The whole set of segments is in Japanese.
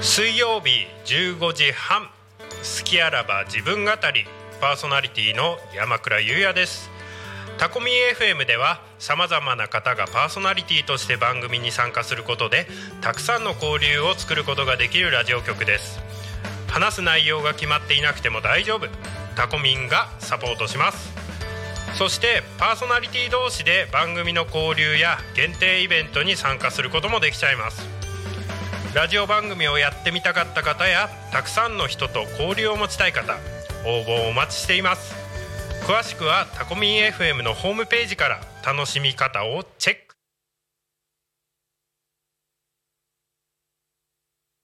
水曜日15時半。好きあらば自分語り。パーソナリティの山倉優也です。タコミ FM ではさまざまな方がパーソナリティとして番組に参加することでたくさんの交流を作ることができるラジオ局です。話す内容が決まっていなくても大丈夫。タコミンがサポートします。そしてパーソナリティ同士で番組の交流や限定イベントに参加することもできちゃいます。ラジオ番組をやってみたかった方やたくさんの人と交流を持ちたい方応募をお待ちしています。詳しくはタコミン FM のホームページから楽しみ方をチェック。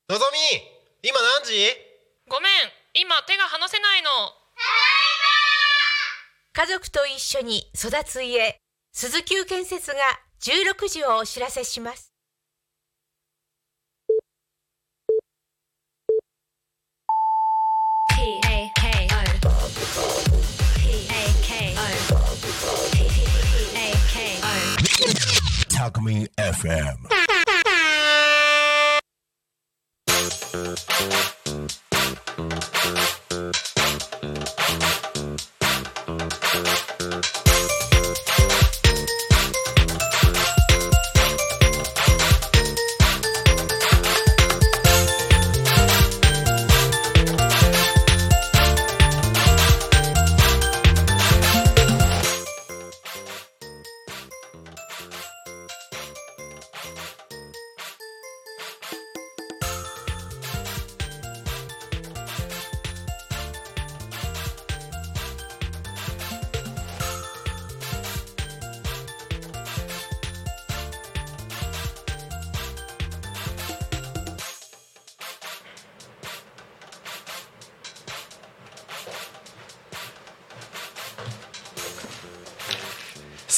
のぞみ今何時？ごめん今手が離せないの。家族と一緒に育つ家鈴木建設が16時をお知らせします P A K O. P A K O. P A K O. FM.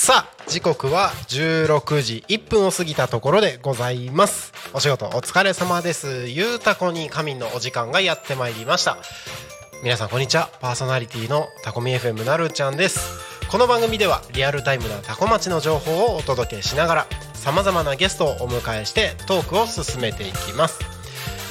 さあ時刻は16時1分を過ぎたところでございます。お仕事お疲れ様です。ゆうたこに仮眠のお時間がやってまいりました。皆さんこんにちは。パーソナリティのタコミ FM なるちゃんです。この番組ではリアルタイムなタコ町の情報をお届けしながらさまざまなゲストをお迎えしてトークを進めていきます。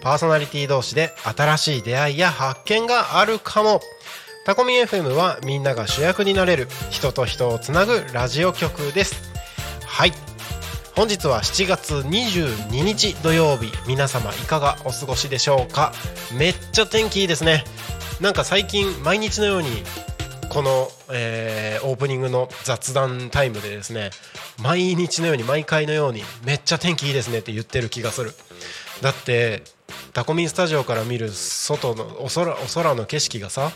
パーソナリティ同士で新しい出会いや発見があるかも。タコミ FM はみんなが主役になれる人と人をつなぐラジオ局です。はい。本日は7月22日土曜日。皆様いかがお過ごしでしょうか？めっちゃ天気いいですね。なんか最近毎日のようにこの、えーオープニングの雑談タイムでですね毎日のように毎回のようにめっちゃ天気いいですねって言ってる気がする。だってタコミンスタジオから見る外のお空お空の景色がさ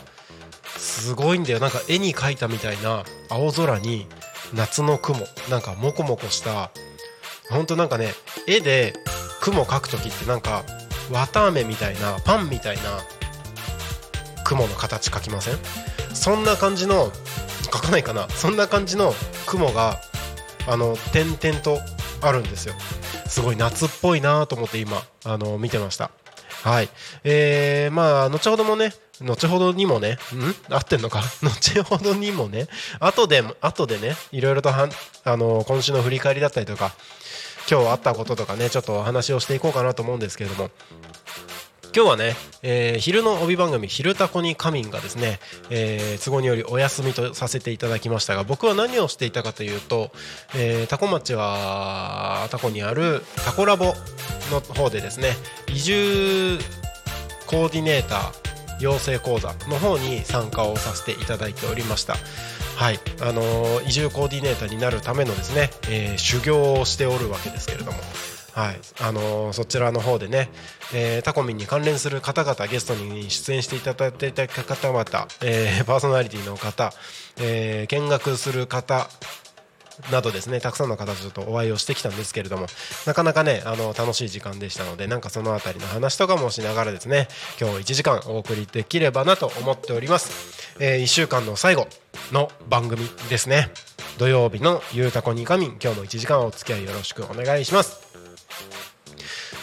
すごいんだよ。なんか絵に描いたみたいな青空に夏の雲なんかモコモコしたほんとなんかね絵で雲描く時ってなんか綿あめみたいなパンみたいな雲の形描きません？そんな感じの描かないかな？そんな感じの雲があの点々とあるんですよ。すごい夏っぽいなと思って今あの見てました。はい。えー、まあ後ほどもね後ほどにもねん？合ってんのか？後ほどにもね後で後でねいろいろとはんあの今週の振り返りだったりとか今日あったこととかねちょっとお話をしていこうかなと思うんですけれども。今日はね、えー昼の帯番組「昼タコに仮眠」がですね、えー都合によりお休みとさせていただきましたが僕は何をしていたかというと、えータコ町はタコにあるタコラボの方でですね移住コーディネーター養成講座の方に参加をさせていただいておりました。はい、あのー移住コーディネーターになるためのですね、えー修行をしておるわけですけれども、はい、あのーそちらの方でね、えータコミンに関連する方々ゲストに出演していただいた方々、えーパーソナリティの方、えー見学する方などですねたくさんの方とお会いをしてきたんですけれどもなかなかねあの楽しい時間でしたのでなんかその辺りの話とかもしながらですね今日1時間お送りできればなと思っております、え1週間の最後の番組ですね。土曜日の「ゆうたこにかみん」今日も1時間お付き合いよろしくお願いします。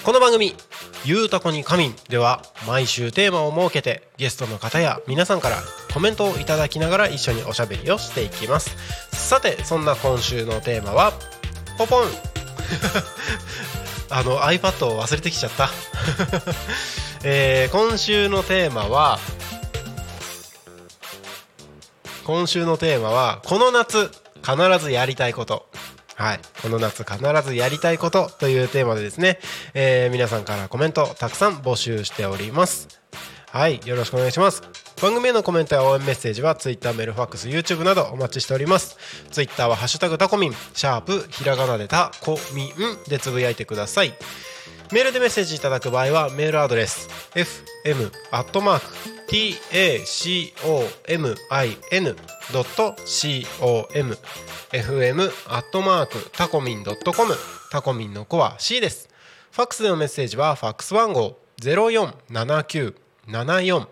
この番組「ゆうたこにかみん」では毎週テーマを設けてゲストの方や皆さんからコメントをいただきながら一緒におしゃべりをしていきます。さてそんな今週のテーマはポポン。あの iPad を忘れてきちゃった、えー今週のテーマは今週のテーマはこの夏必ずやりたいこと。はい、この夏必ずやりたいことというテーマでですね、えー皆さんからコメントたくさん募集しております。はい。よろしくお願いします。番組へのコメントや応援メッセージは Twitter メールファックス YouTube などお待ちしております。Twitter は「ハッシュタグタコミン」シャープひらがなでタコミンでつぶやいてください。メールでメッセージいただく場合はメールアドレス fm.tacomin アット .com fm アットマークタコミン .com タコミンの子は C です。ファックスでのメッセージはファックス番号0479747573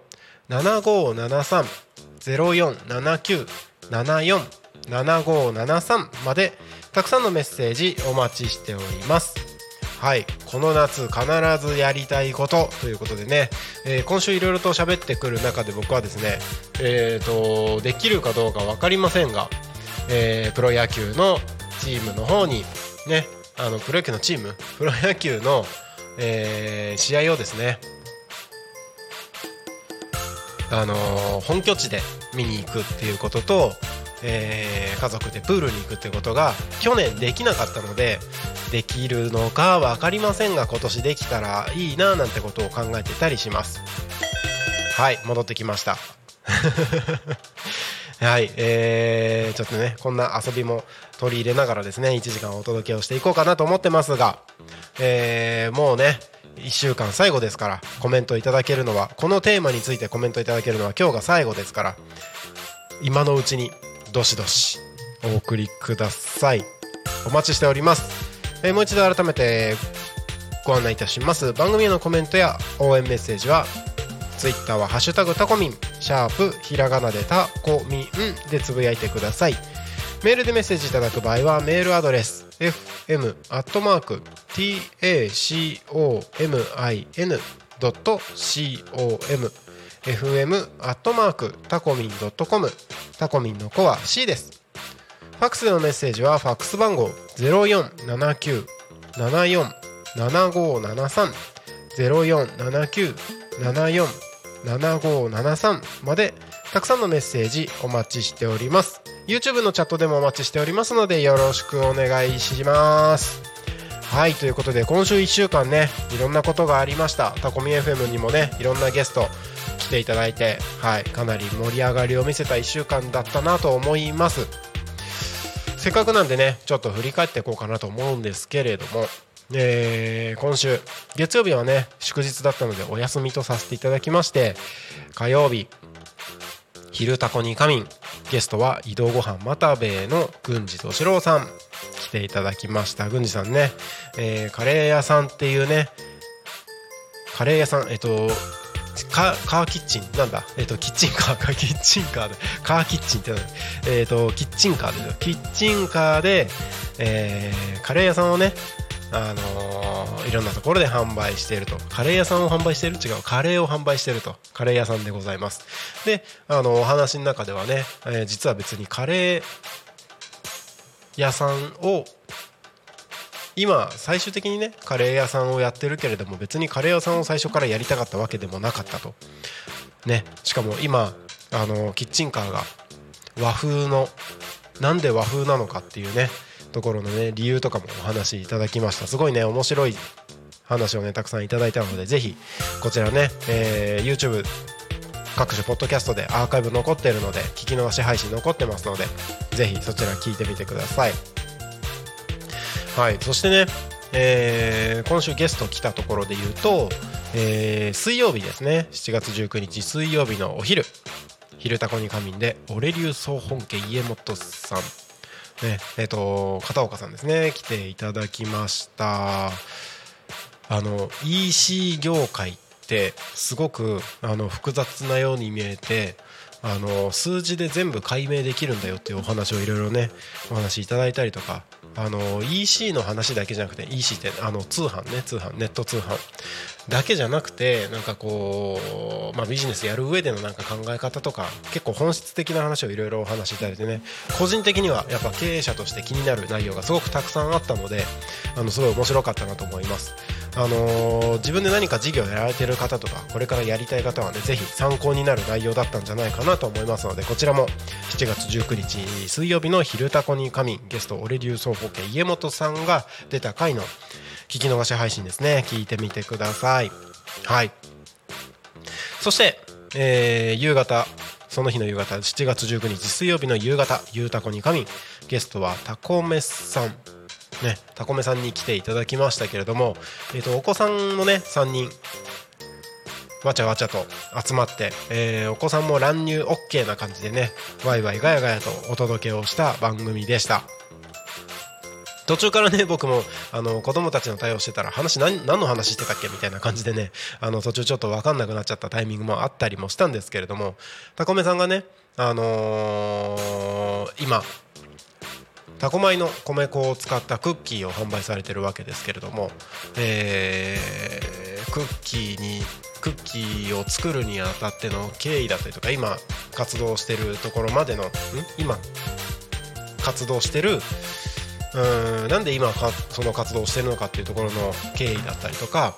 0479747573までたくさんのメッセージお待ちしております。はい。この夏必ずやりたいことということでね、えー今週いろいろと喋ってくる中で僕はですねえー、とできるかどうか分かりませんが、えープロ野球のチームの方にねあのプロ野球のチームプロ野球の、えー試合をですねあのー本拠地で見に行くっていうことと、えー家族でプールに行くってことが去年できなかったのでできるのか分かりませんが今年できたらいいななんてことを考えてたりします。はい戻ってきました。はい、えー、ちょっとねこんな遊びも取り入れながらですね1時間お届けをしていこうかなと思ってますが、えーもうね1週間最後ですからコメントいただけるのはこのテーマについてコメントいただけるのは今日が最後ですから今のうちにどしどしお送りください。お待ちしております、えーもう一度改めてご案内いたします。番組へのコメントや応援メッセージはツイッターは「ハッシュタグタコミン」シャープひらがなでタコミンでつぶやいてください。メールでメッセージいただく場合はメールアドレス fm.tacomin.com fm アットマーク tacomin.com fm アットマークタコミン .com タコミンの子は C です。ファックスでのメッセージはファックス番号0479747573 0479747573までたくさんのメッセージお待ちしております。YouTube のチャットでもお待ちしておりますのでよろしくお願いします。はいということで今週1週間ねいろんなことがありました。タコミ FM にもねいろんなゲスト来ていただいてはいかなり盛り上がりを見せた1週間だったなと思います。せっかくなんでねちょっと振り返っていこうかなと思うんですけれども、えー今週月曜日はね祝日だったのでお休みとさせていただきまして火曜日「昼タコに仮眠」ゲストは移動ごはんまたべえの郡司敏郎さん来ていただきました。郡司さんね、えーカレー屋さんっていうねカレー屋さんえっとカカーキッチンなんだえっとキッチンカーかキッチンカーでカーキッチンってなんだえっとキッチンカーでキッチンカーで、えーカレー屋さんをねあのーいろんなところで販売していると。カレー屋さんを販売している？違うカレーを販売していると。カレー屋さんでございます。であのお話の中ではね、えー実は別にカレー屋さんを今最終的にねカレー屋さんをやってるけれども別にカレー屋さんを最初からやりたかったわけでもなかったと。ね。しかも今あのキッチンカーが和風のなんで和風なのかっていうねところのね理由とかもお話しいただきました。すごいね面白い話をねたくさんいただいたのでぜひこちらね、えー YouTube 各種ポッドキャストでアーカイブ残ってるので聞き逃し配信残ってますのでぜひそちら聞いてみてください。はい。そしてね、えー今週ゲスト来たところで言うと、えー水曜日ですね。7月19日水曜日のお昼「昼タコに仮眠」でオレリュー総本家家元さん。ねえっと片岡さんですね。来ていただきました。あの EC 業界ってすごくあの複雑なように見えてあの数字で全部解明できるんだよっていうお話をいろいろねお話しいただいたりとかあの EC の話だけじゃなくて EC ってあの通販ね通販ネット通販。だけじゃなくてなんかこう、まあ、ビジネスやる上でのなんか考え方とか結構本質的な話をいろいろお話しいただいてね個人的にはやっぱ経営者として気になる内容がすごくたくさんあったのであのすごい面白かったなと思います。あのー自分で何か事業やられてる方とかこれからやりたい方はねぜひ参考になる内容だったんじゃないかなと思いますのでこちらも7月19日水曜日の「昼タコに仮眠」ゲストオレリュー総合家家元さんが出た回の聞き逃し配信ですね。聞いてみてください。はい。そして、えー夕方その日の夕方7月19日水曜日の夕方「ゆうたこに仮眠」ゲストはタコメさん。ね、タコメさんに来ていただきましたけれども、えー、とお子さんもね3人わちゃわちゃと集まって、えーお子さんも乱入 OK な感じでねワイワイガヤガヤとお届けをした番組でした。途中からね僕もあの子供たちの対応してたら話何何の話してたっけみたいな感じでねあの途中ちょっと分かんなくなっちゃったタイミングもあったりもしたんですけれどもタコメさんがねあのー今タコ米の米粉を使ったクッキーを販売されてるわけですけれども、えークッキーにクッキーを作るにあたっての経緯だったりとか今活動してるところまでのん？今活動してるうん。なんで今かその活動をしてるのかっていうところの経緯だったりとか、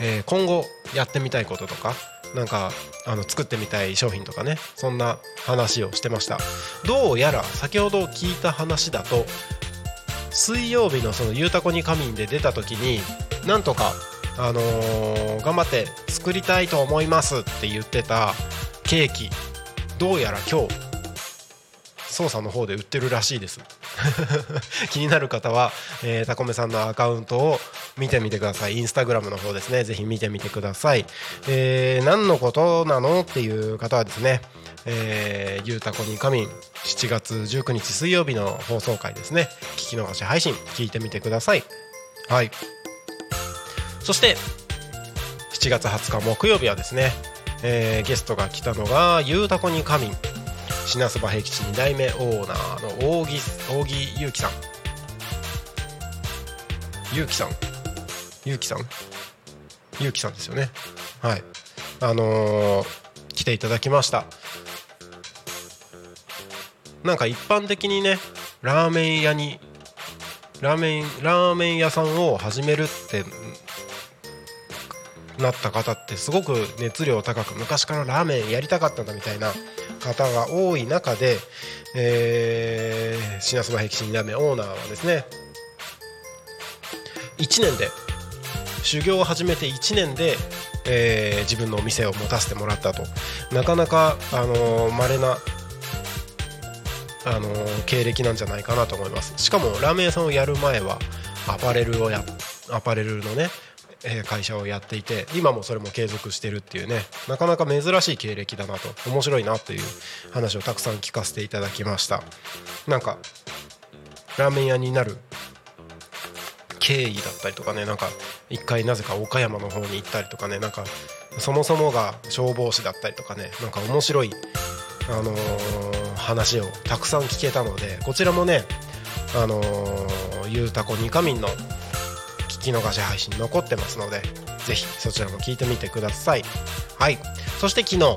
えー今後やってみたいこととかなんかあの作ってみたい商品とかねそんな話をしてました。どうやら先ほど聞いた話だと水曜日のその「ゆうたこに仮眠」で出た時になんとか、あのー頑張って作りたいと思いますって言ってたケーキどうやら今日操作の方で売ってるらしいです。気になる方は、えー、タコメさんのアカウントを見てみてください。インスタグラムの方ですね。ぜひ見てみてください、えー何のことなのっていう方はですねえゆうたこに仮眠。7月19日水曜日の放送回ですね。聞き逃し配信。聞いてみてください。はい。そして7月20日木曜日はですね、えーゲストが来たのがゆうたこに仮眠。品そば平吉2代目オーナーの扇扇ゆうきさん。ゆうきさん。ゆうきさん？ゆうきさんですよね。はい。あのー来ていただきました。なんか一般的にねラーメン屋にラーメンラーメン屋さんを始めるってなった方ってすごく熱量高く昔からラーメンやりたかったんだみたいな方が多い中で、えー、品そば平吉2代目オーナーはですね1年で修行を始めて1年で、えー自分のお店を持たせてもらったと。なかなかあのー稀なあのー経歴なんじゃないかなと思います。しかもラーメン屋さんをやる前はアパレルをやアパレルのねえ会社をやっていて今もそれも継続してるっていうねなかなか珍しい経歴だなと面白いなという話をたくさん聞かせていただきました。なんかラーメン屋になる経緯だったりとかねなんか一回なぜか岡山の方に行ったりとかねなんかそもそもが消防士だったりとかねなんか面白い、あのー話をたくさん聞けたのでこちらもねあのーゆうたこにかみんの聞き逃し配信残ってますのでぜひそちらも聞いてみてください。はい。そして昨日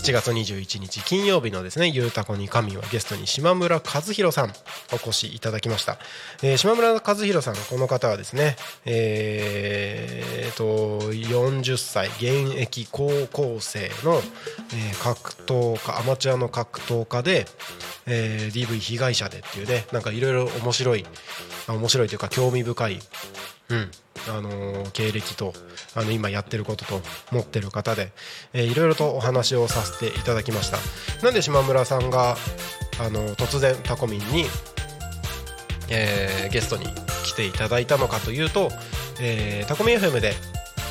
7月21日金曜日のですね「ゆうたこに神」はゲストに島村和弘さんお越しいただきました、えー島村和弘さんこの方はですねえー、と40歳現役高校生の、え格闘家アマチュアの格闘家で、え DV 被害者でっていうねなんかいろいろ面白い面白いというか興味深いうん。あの経歴とあの今やってることと持ってる方で、えーいろいろとお話をさせていただきました。なんで島村さんがあの突然タコミンに、えーゲストに来ていただいたのかというと、えータコミン FM で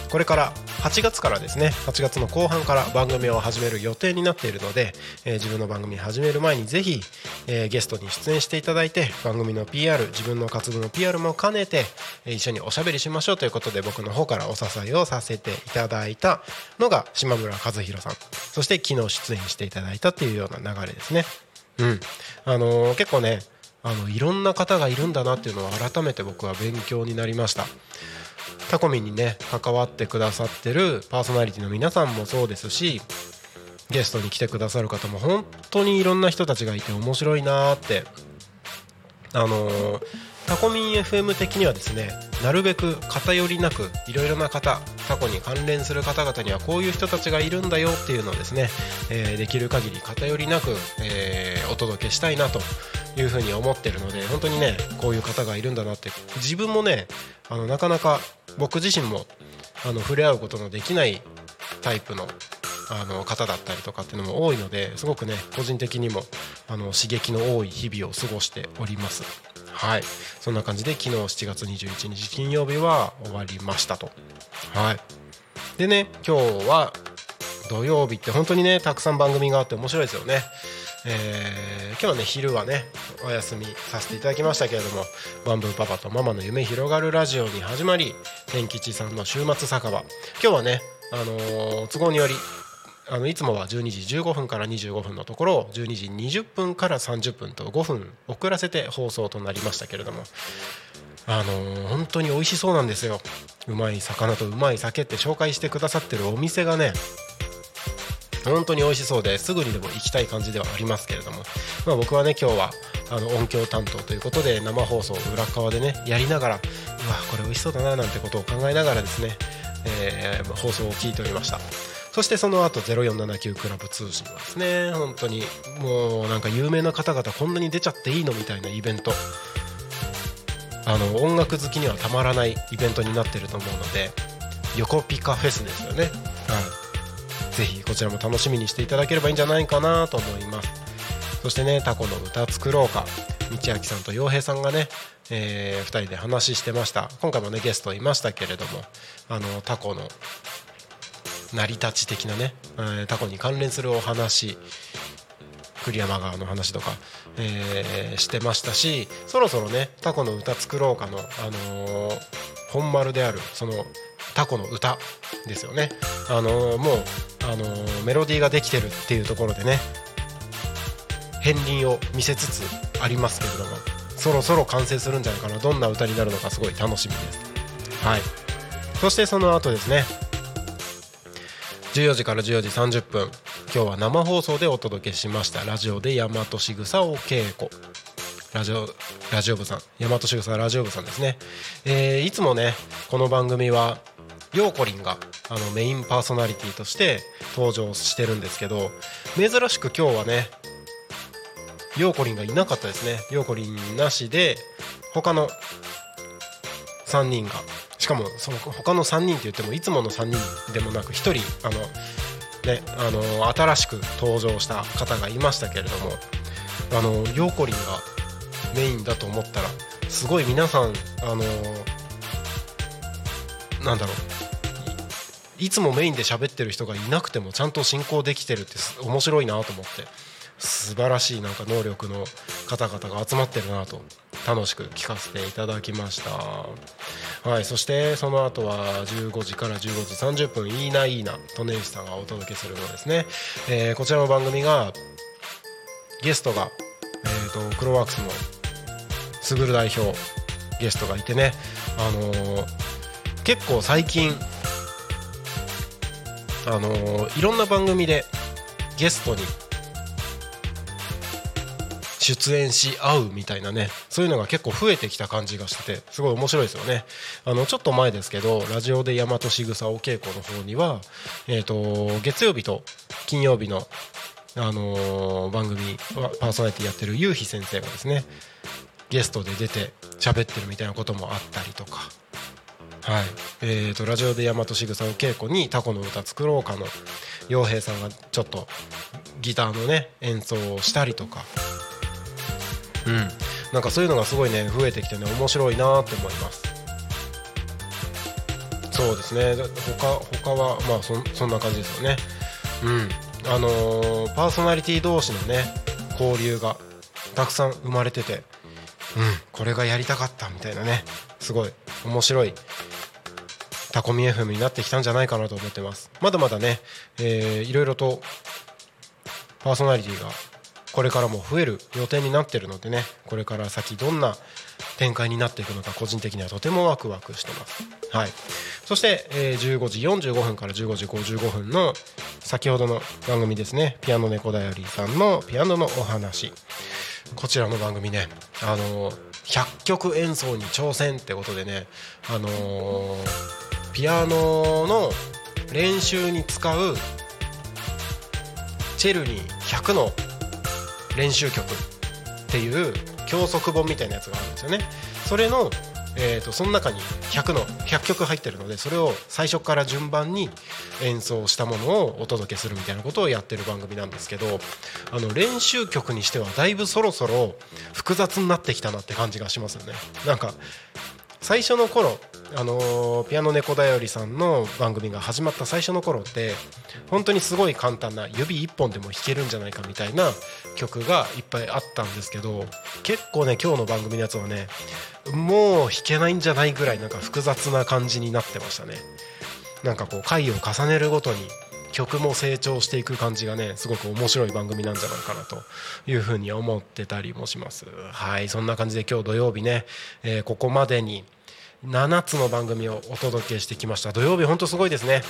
これから8月からですね8月の後半から番組を始める予定になっているので、えー自分の番組始める前にぜひ、えーゲストに出演していただいて番組の PR 自分の活動の PR も兼ねて、えー一緒におしゃべりしましょうということで僕の方からお誘いをさせていただいたのが島村和弘さん。そして昨日出演していただいたっていうような流れですね。うん。あの結構ねあのいろんな方がいるんだなっていうのを改めて僕は勉強になりました。タコミンにね関わってくださってるパーソナリティの皆さんもそうですしゲストに来てくださる方も本当にいろんな人たちがいて面白いなーって。あのータコミン FM 的にはですねなるべく偏りなくいろいろな方タコに関連する方々にはこういう人たちがいるんだよっていうのをですね、えーできる限り偏りなく、えーお届けしたいなというふうに思ってるので本当にねこういう方がいるんだなって。自分もねあのなかなか僕自身もあの触れ合うことのできないタイプのあの方だったりとかっていうのも多いのですごくね個人的にもあの刺激の多い日々を過ごしております。はい。そんな感じで昨日7月21日金曜日は終わりましたと。はい。でね今日は土曜日って本当にねたくさん番組があって面白いですよね。えー今日はね昼はねお休みさせていただきましたけれども「バンブーパパとママの夢広がるラジオ」に始まり天吉さんの週末酒場。今日はね、あのー都合によりあのいつもは12時15分から25分のところを12時20分から30分と5分遅らせて放送となりましたけれどもあのー本当に美味しそうなんですよ。うまい魚とうまい酒って紹介してくださってるお店がね本当に美味しそうですぐにでも行きたい感じではありますけれども、まあ、僕はね今日はあの音響担当ということで生放送裏側でねやりながらうわこれ美味しそうだななんてことを考えながらですね、えー放送を聞いておりました。そしてその後0479クラブ通信はですね本当にもうなんか有名な方々こんなに出ちゃっていいのみたいなイベント。あの音楽好きにはたまらないイベントになってると思うので横ピカフェスですよね、はい、ぜひこちらも楽しみにしていただければいいんじゃないかなと思います。そしてねタコの歌作ろうか。道明さんと洋平さんがね、え2人で話してました。今回もねゲストいましたけれどもあのタコの成り立ち的なね、えータコに関連するお話栗山川の話とか、えーしてましたしそろそろねタコの歌作ろうかの、あのー本丸であるそのタコの歌ですよね、あのーもう、あのーメロディーができてるっていうところでね片鱗を見せつつありますけれどもそろそろ完成するんじゃないかな。どんな歌になるのかすごい楽しみです。はい。そしてその後ですね14時から14時30分今日は生放送でお届けしました。ラジオで大和しぐさお稽古。ラジオラジオ部さん。大和しぐさラジオ部さんですね、えーいつもねこの番組はようこりんがあのメインパーソナリティとして登場してるんですけど珍しく今日はねようこりんがいなかったですね。ようこりんなしで他の3人がしかもその他の3人って言ってもいつもの3人でもなく1人あのねあの新しく登場した方がいましたけれどもあのようこりんがメインだと思ったらすごい皆さんあのなんだろういつもメインで喋ってる人がいなくてもちゃんと進行できてるって面白いなと思って。素晴らしいなんか能力の方々が集まってるなと楽しく聞かせていただきました。はいそしてその後は15時から15時30分いいないいなとねしさんがお届けするのですね、えーこちらの番組がゲストが、えー、とクロワークスのすぐる代表ゲストがいてね。あのー結構最近あのーいろんな番組でゲストに出演し合うみたいなねそういうのが結構増えてきた感じがしててすごい面白いですよね。あのちょっと前ですけどラジオで大和しぐさお稽古の方には、えー、と月曜日と金曜日の、あのー番組パーソナリティやってるゆうひ先生がですねゲストで出て喋ってるみたいなこともあったりとかはい。えー、とラジオで大和しぐさお稽古にタコの歌作ろうかの洋平さんがちょっとギターのね演奏をしたりとか。うん。なんかそういうのがすごいね増えてきてね面白いなって思います。そうですね。他他はまあそんそんな感じですよね。うん。あのーパーソナリティ同士のね交流がたくさん生まれててうんこれがやりたかったみたいなねすごい面白いタコミ FM になってきたんじゃないかなと思ってます。まだまだね、えーいろいろとパーソナリティがこれからも増える予定になってるのでねこれから先どんな展開になっていくのか個人的にはとてもワクワクしてます。はい。そして、えー15時45分から15時55分の先ほどの番組ですねピアノ猫だよりさんのピアノのお話。こちらの番組ねあのー100曲演奏に挑戦ってことでねあのーピアノの練習に使うチェルニー100の練習曲っていう教則本みたいなやつがあるんですよね。それの、えー、とその中に100の100曲入ってるのでそれを最初から順番に演奏したものをお届けするみたいなことをやってる番組なんですけどあの練習曲にしてはだいぶそろそろ複雑になってきたなって感じがしますよね。なんか最初の頃あのピアノ猫だよりさんの番組が始まった最初の頃って本当にすごい簡単な指一本でも弾けるんじゃないかみたいな曲がいっぱいあったんですけど結構ね今日の番組のやつはねもう弾けないんじゃないぐらいなんか複雑な感じになってましたね。なんかこう回を重ねるごとに曲も成長していく感じがねすごく面白い番組なんじゃないかなというふうに思ってたりもします。はいそんな感じで今日土曜日ね、えーここまでに7つの番組をお届けしてきました。土曜日本当すごいですね。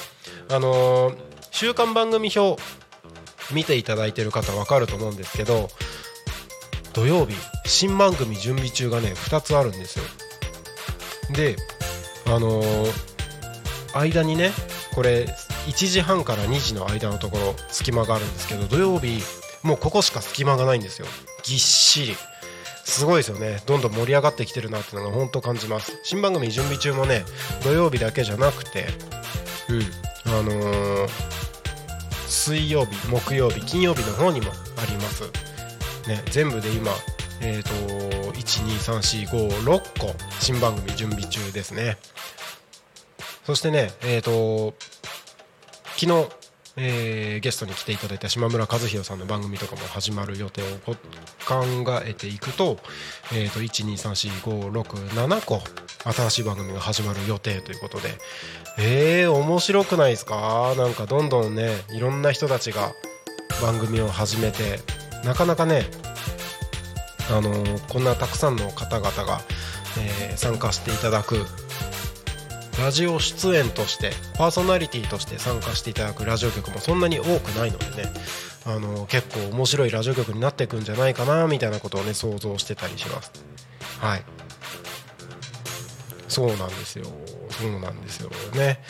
あのー週間番組表見ていただいてる方分かると思うんですけど土曜日新番組準備中がね2つあるんですよ。であのー間にねこれ1時半から2時の間のところ隙間があるんですけど土曜日もうここしか隙間がないんですよ。ぎっしり。すごいですよね。どんどん盛り上がってきてるなっていうのが本当感じます。新番組準備中もね土曜日だけじゃなくてうん。あのー水曜日木曜日金曜日の方にもあります。ね全部で今えー、と12345個新番組準備中ですね。そしてねえっ、と昨日、えーゲストに来ていただいた島村和弘さんの番組とかも始まる予定を考えていくと,、えー、と1234567個新しい番組が始まる予定ということで。えー、面白くないですか？なんかどんどんねいろんな人たちが番組を始めてなかなかねあのーこんなたくさんの方々が、えー参加していただくラジオ出演としてパーソナリティとして参加していただくラジオ局もそんなに多くないのでねあの結構面白いラジオ局になっていくんじゃないかなみたいなことをね想像してたりします。はい。そうなんですよ。そうなんですよね。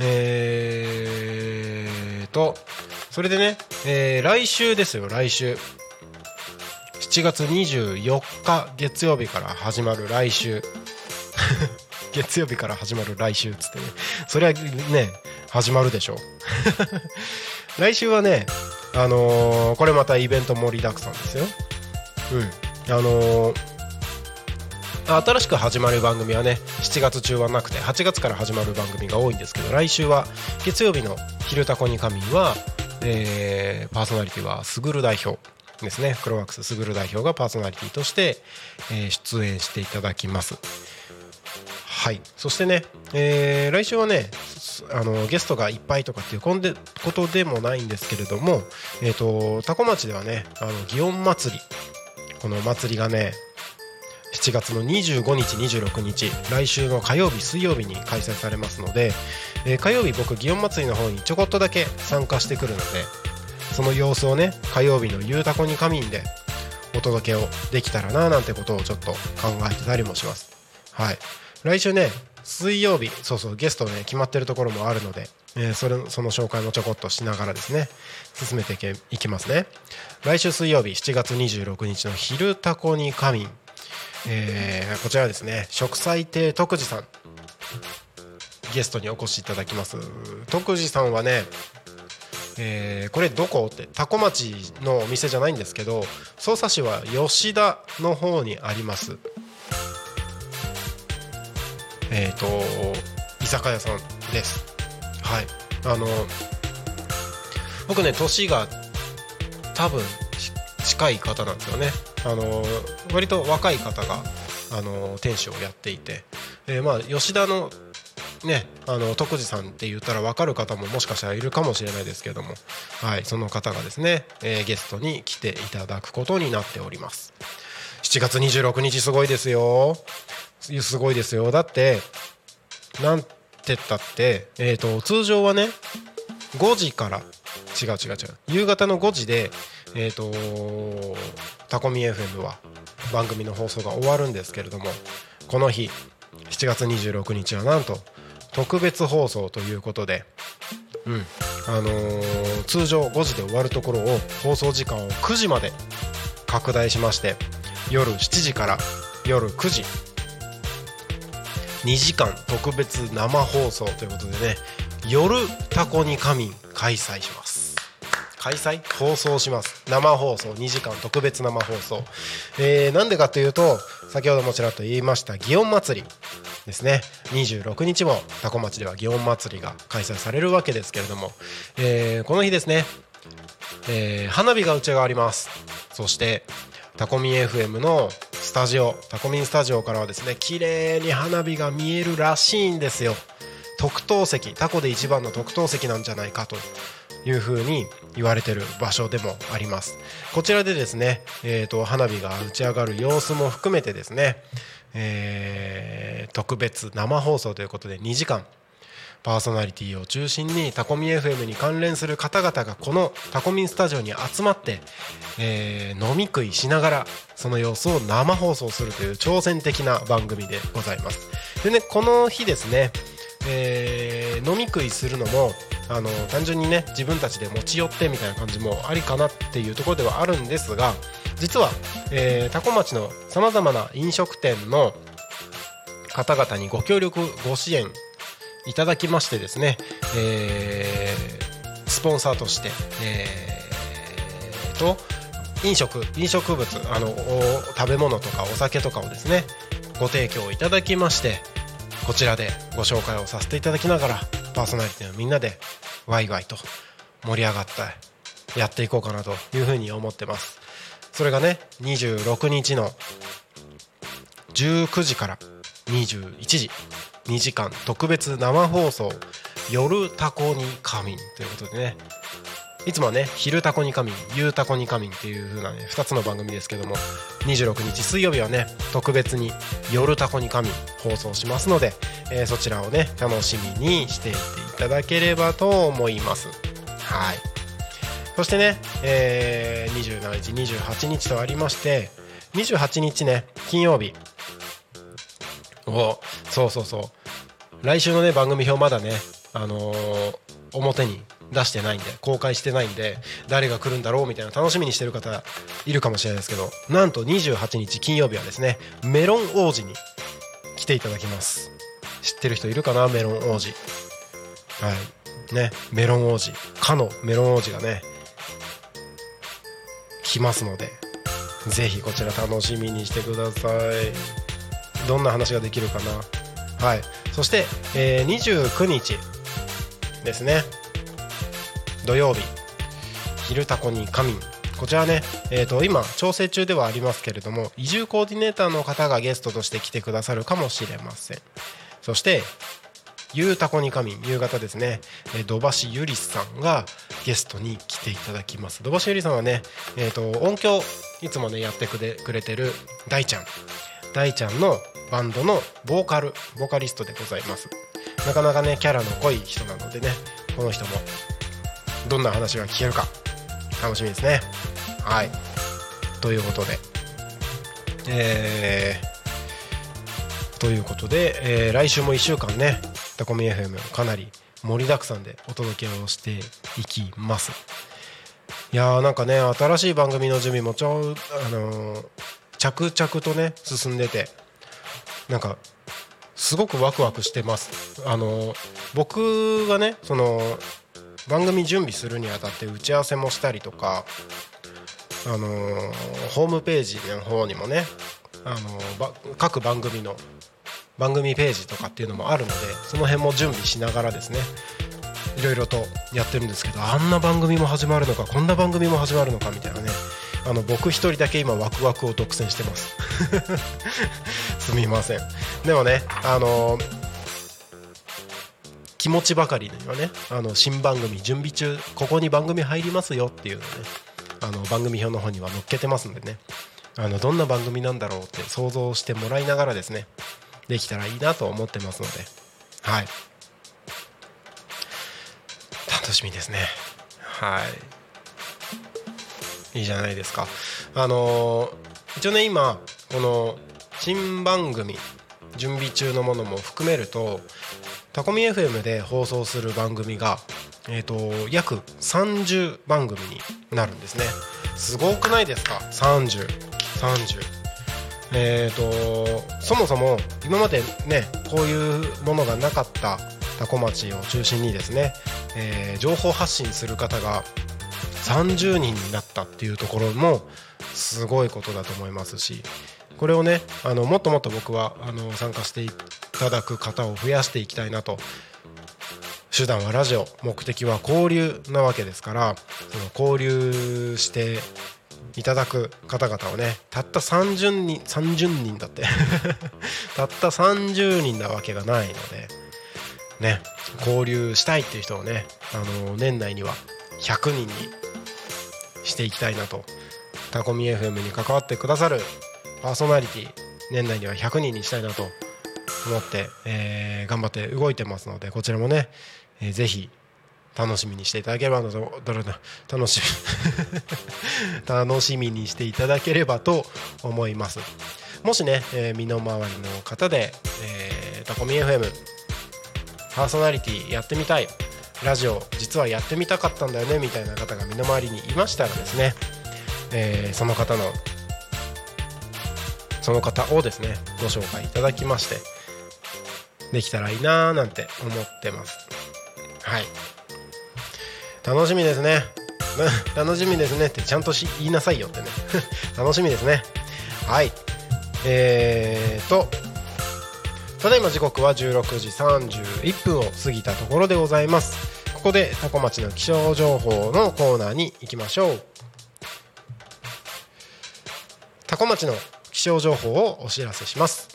えーとそれでね、えー来週ですよ来週。7月24日月曜日から始まる来週。月曜日から始まる来週っつってね。それはね始まるでしょ。う 来週はねあのーこれまたイベント盛りだくさんですよ。うん。あのー新しく始まる番組はね7月中はなくて8月から始まる番組が多いんですけど来週は月曜日の「昼タコに神」は、えーパーソナリティはすぐる代表ですね。クロワークスすぐる代表がパーソナリティとして、えー出演していただきます。はい。そしてね、えー来週はねあのゲストがいっぱいとかっていうこんでことでもないんですけれども、えー、と多古町ではねあの祇園祭り。この祭りがね7月の25日26日来週の火曜日水曜日に開催されますので、えー火曜日僕祇園祭りの方にちょこっとだけ参加してくるのでその様子をね火曜日の「ゆうたこに仮眠」でお届けをできたらななんてことをちょっと考えてたりもします。はい。来週ね水曜日そうそうゲストね決まってるところもあるので、えーそれその紹介もちょこっとしながらですね進めていけいきますね。来週水曜日7月26日の「昼タコに仮眠」えーこちらはですね植栽亭徳次さん。ゲストにお越しいただきます。徳次さんはねえーこれどこって多古町のお店じゃないんですけど匝瑳市は吉田の方にあります。えっ、と居酒屋さんです。はい。あの僕ね年が多分近い方なんですよね。あの割と若い方があの店主をやっていて、えーまあ吉田のね、あの徳次さんって言ったら分かる方ももしかしたらいるかもしれないですけども、はい、その方がですね、えーゲストに来ていただくことになっております。7月26日すごいですよ。すごいですよ。だってなんて言ったって、えー、と通常はね5時から違う違う違う夕方の5時でえっ、とタコミ FM は番組の放送が終わるんですけれどもこの日7月26日はなんと特別放送ということで、うんあのー通常5時で終わるところを放送時間を9時まで拡大しまして夜7時から夜9時2時間特別生放送ということでね夜タコに仮眠開催します。開催放送します。生放送。2時間特別生放送。えーなんでかというと先ほどもちらっと言いました祇園祭りですね。26日もタコ町では祇園祭りが開催されるわけですけれども、えーこの日ですね、えー花火が打ち上がります。そしてタコミ FM のタジオタコミンスタジオからはですね綺麗に花火が見えるらしいんですよ。特等席タコで一番の特等席なんじゃないかというふうに言われてる場所でもあります。こちらでですね、えー、と花火が打ち上がる様子も含めてですね、えー特別生放送ということで2時間パーソナリティを中心にタコミ FM に関連する方々がこのタコミンスタジオに集まって、えー飲み食いしながらその様子を生放送するという挑戦的な番組でございます。でねこの日ですね、えー飲み食いするのもあの単純にね自分たちで持ち寄ってみたいな感じもありかなっていうところではあるんですが実は、えー、タコ町のさまざまな飲食店の方々にご協力ご支援いただきましてですね、えースポンサーとして、えーと飲食飲食物あの食べ物とかお酒とかをですねご提供いただきましてこちらでご紹介をさせていただきながらパーソナリティのみんなでワイワイと盛り上がってやっていこうかなというふうに思ってます。それがね26日の19時から21時。2時間特別生放送「夜タコに仮眠」ということでね。いつもはね「昼タコに仮眠」「夕タコに仮眠」っていう風なね2つの番組ですけども26日水曜日はね特別に「夜タコに仮眠」放送しますので、えーそちらをね楽しみにしていていただければと思います。はい。そしてね、えー27日28日とありまして28日ね金曜日おそうそうそう。来週のね番組表まだねあのー表に出してないんで公開してないんで誰が来るんだろうみたいな楽しみにしてる方いるかもしれないですけどなんと28日金曜日はですねメロン王子に来ていただきます。知ってる人いるかな？メロン王子。はい。ねメロン王子。かのメロン王子がね来ますのでぜひこちら楽しみにしてください。どんな話ができるかな。はい。そして、えー29日ですね。土曜日「昼タコに仮眠」こちらね、えー、と今調整中ではありますけれども移住コーディネーターの方がゲストとして来てくださるかもしれません。そして「ゆうたこに仮眠」夕方ですね、えー土橋ゆりさんがゲストに来ていただきます。土橋ゆりさんはね、えー、と音響いつもねやってくれくれてる大ちゃん。大ちゃんのバンドのボーカルボーカリストでございます。なかなかねキャラの濃い人なのでねこの人もどんな話が聞けるか楽しみですね。はい。ということでえー、ということで、えー来週も1週間ねタコミ FM かなり盛りだくさんでお届けをしていきます。いやーなんかね新しい番組の準備もちょあのー着々とね進んでてなんかすごくワクワクしてます。あの僕がねその番組準備するにあたって打ち合わせもしたりとかあのホームページの方にもねあの各番組の番組ページとかっていうのもあるのでその辺も準備しながらですねいろいろとやってるんですけどあんな番組も始まるのかこんな番組も始まるのかみたいなねあの僕一人だけ今ワクワクを独占してます。すみません。でもねあの気持ちばかりにはねあの新番組準備中ここに番組入りますよっていうのねあの番組表の方には載っけてますんでね。あのどんな番組なんだろうって想像してもらいながらですねできたらいいなと思ってますので。はい。楽しみですね。はい。いいじゃないですか。あの一応ね今この新番組準備中のものも含めるとタコミ FM で放送する番組が、えーと、約30番組になるんですね。すごくないですか？3030 30えーとそもそも今までねこういうものがなかった多古町を中心にですね、えー、情報発信する方が30人になったっていうところもすごいことだと思いますしこれをねあのもっともっと僕はあの参加していただく方を増やしていきたいなと手段はラジオ目的は交流なわけですからその交流していただく方々をねたった30人30人だって たった30人なわけがないのでね交流したいっていう人をねあの年内には100人にしていきたいなと。タコミ FM に関わってくださるパーソナリティ年内には100人にしたいなと思って、えー、頑張って動いてますのでこちらもね、えー、ぜひ楽しみにしていただければと楽しみ 楽しみにしていただければと思います。もしね、えー、身の回りの方で、えー、タコミ FM パーソナリティやってみたいラジオ実はやってみたかったんだよねみたいな方が身の回りにいましたらですね、えー、その方のその方をですねご紹介いただきましてできたらいいなーなんて思ってます。はい。楽しみですね。楽しみですねってちゃんとし言いなさいよってね。楽しみですね。はい。えーとただいま時刻は16時31分を過ぎたところでございます。ここでタコ町の気象情報のコーナーに行きましょう。タコ町の気象情報をお知らせします。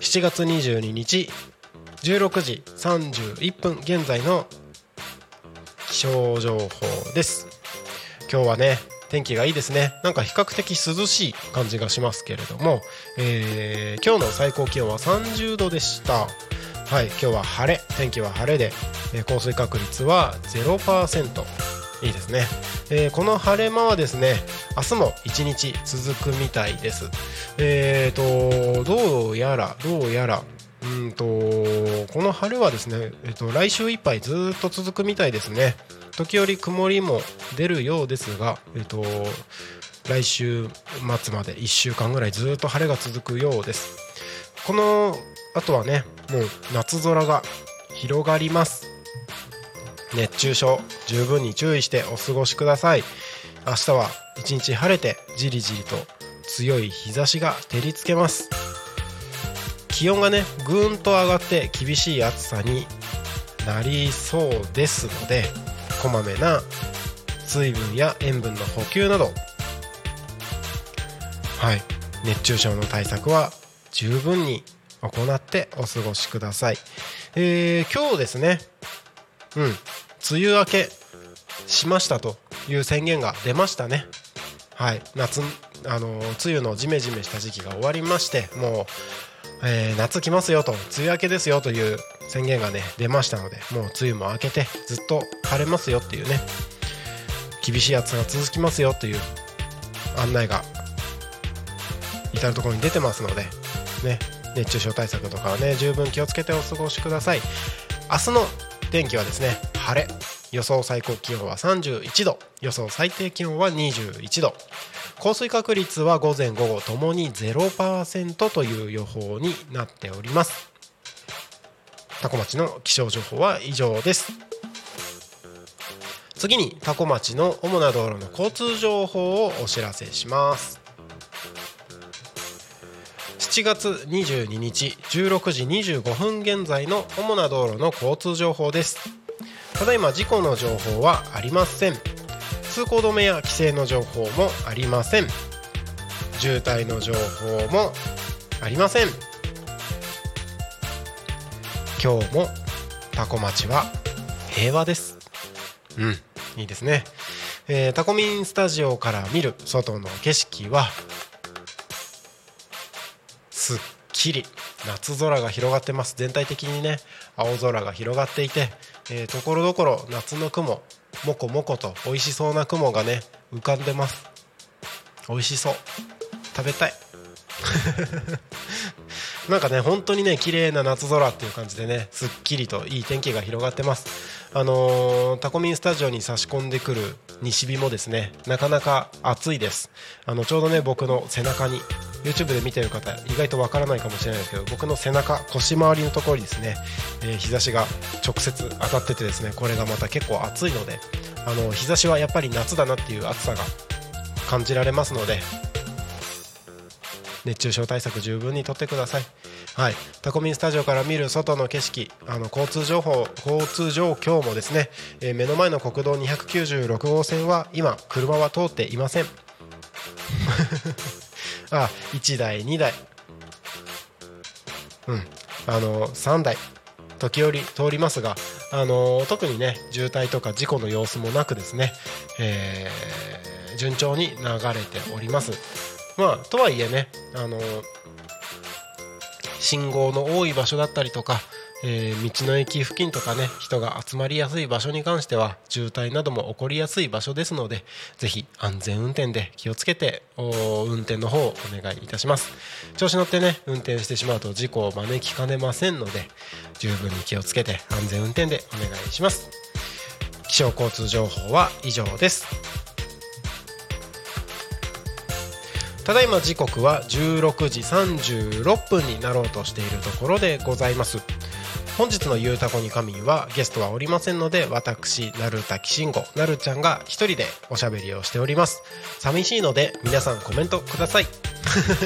7月22日16時31分現在の気象情報です。今日はね天気がいいですね。なんか比較的涼しい感じがしますけれども、えー、今日の最高気温は30度でした。はい今日は晴れ。天気は晴れで、えー、降水確率は0%いいですね、えー、この晴れ間はですね明日も1日続くみたいです。えーとどうやらどうやらうんとこの晴れはですね、えーと、来週いっぱいずっと続くみたいですね。時折曇りも出るようですが、えーと、来週末まで1週間ぐらいずっと晴れが続くようです。このあとはねもう夏空が広がります。熱中症十分に注意してお過ごしください。明日は一日晴れてじりじりと強い日差しが照りつけます。気温がねぐーんと上がって厳しい暑さになりそうですのでこまめな水分や塩分の補給など。はい。熱中症の対策は十分に行ってお過ごしください、えー、今日ですね。うん。梅雨明けしましたという宣言が出ましたね。はい。夏あの梅雨のジメジメした時期が終わりましてもう、えー、夏来ますよと梅雨明けですよという宣言がね出ましたのでもう梅雨も明けてずっと晴れますよっていうね厳しい暑さが続きますよという案内が至る所に出てますのでね熱中症対策とかはね十分気をつけてお過ごしください。明日の天気はですね晴れ。予想最高気温は31度。予想最低気温は21度。降水確率は午前午後ともに0%という予報になっております。多古町の気象情報は以上です。次に多古町の主な道路の交通情報をお知らせします。7月22日16時25分現在の主な道路の交通情報です。ただいま事故の情報はありません。通行止めや規制の情報もありません。渋滞の情報もありません。今日もタコ町は平和です。うんいいですね、えータコミンスタジオから見る外の景色はすっきり。夏空が広がってます。全体的にね青空が広がっていてえーところどころ夏の雲もこもこと美味しそうな雲がね浮かんでます。美味しそう。食べたい。なんかね本当にね綺麗な夏空っていう感じでねすっきりといい天気が広がってます。あのータコミンスタジオに差し込んでくる西日もですねなかなか暑いですあのちょうどね僕の背中に YouTube で見てる方意外とわからないかもしれないですけど僕の背中腰回りのところにですね、えー日差しが直接当たっててですねこれがまた結構暑いのであの日差しはやっぱり夏だなっていう暑さが感じられますので熱中症対策十分にとってください。はい、タコミンスタジオから見る外の景色あの交通情報交通状況もですね、えー目の前の国道296号線は今車は通っていません。あ1台2台。うん。あの3台。時折通りますが、あの特にね渋滞とか事故の様子もなくですね、えー順調に流れております。まあとはいえね、あの信号の多い場所だったりとか、えー道の駅付近とかね人が集まりやすい場所に関しては渋滞なども起こりやすい場所ですのでぜひ安全運転で気をつけてお運転の方をお願いいたします。調子乗ってね運転してしまうと事故を招きかねませんので十分に気をつけて安全運転でお願いします。気象交通情報は以上です。ただいま時刻は16時36分になろうとしているところでございます。本日の「ゆうたこに仮眠」はゲストはおりませんので私なるたきしんごなるちゃんが一人でおしゃべりをしております。寂しいので皆さんコメントください。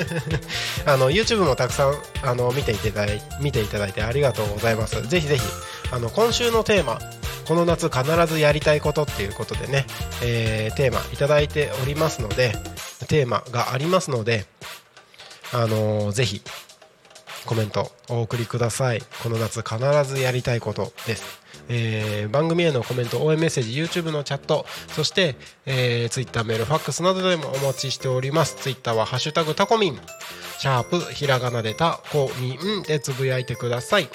あの YouTube もたくさんあの見ていただい見ていただいてありがとうございます。ぜひぜひあの今週のテーマこの夏必ずやりたいことっていうことでね、えーテーマいただいておりますのでテーマがありますのであのーぜひコメントお送りください。この夏必ずやりたいことです、えー番組へのコメント応援メッセージ YouTube のチャットそして、えー、Twitter メールファックスなどでもお待ちしております。Twitter は「ハッシュタグタコミン」シャープひらがなでタコミンでつぶやいてください。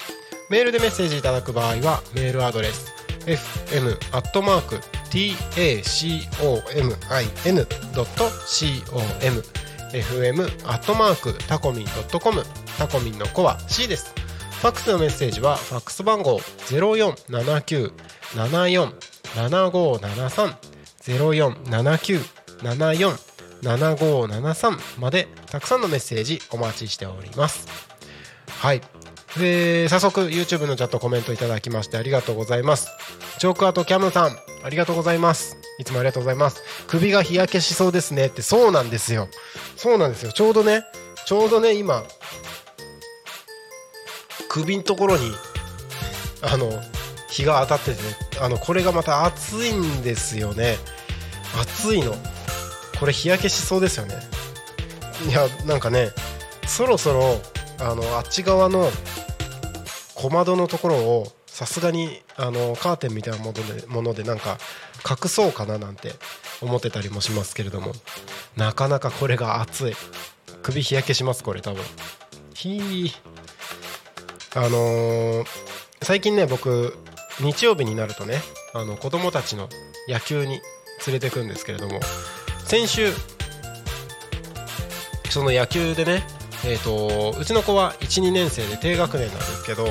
メールでメッセージいただく場合はメールアドレス fm.tacomin.com fm アットマークタコミン .com タコミンの子は C です。ファックスのメッセージはファックス番号0479747573 0479747573までたくさんのメッセージお待ちしております。はい。で早速 YouTube のチャットコメントいただきましてありがとうございます。チョークアートキャムさんありがとうございます。いつもありがとうございます。首が日焼けしそうですねってそうなんですよ。そうなんですよ。ちょうどねちょうどね今首のところにあの日が当たっててねあのこれがまた暑いんですよね。暑いの。これ日焼けしそうですよね。いやなんかねそろそろあのあっち側の小窓のところをさすがにあのカーテンみたいなものでものでなんか隠そうかななんて思ってたりもしますけれども。なかなかこれが暑い。首日焼けしますこれ多分。ひー。あのー最近ね僕日曜日になるとねあの子供たちの野球に連れてくんですけれども。先週その野球でねえー、とうちの子は12年生で低学年なんですけど、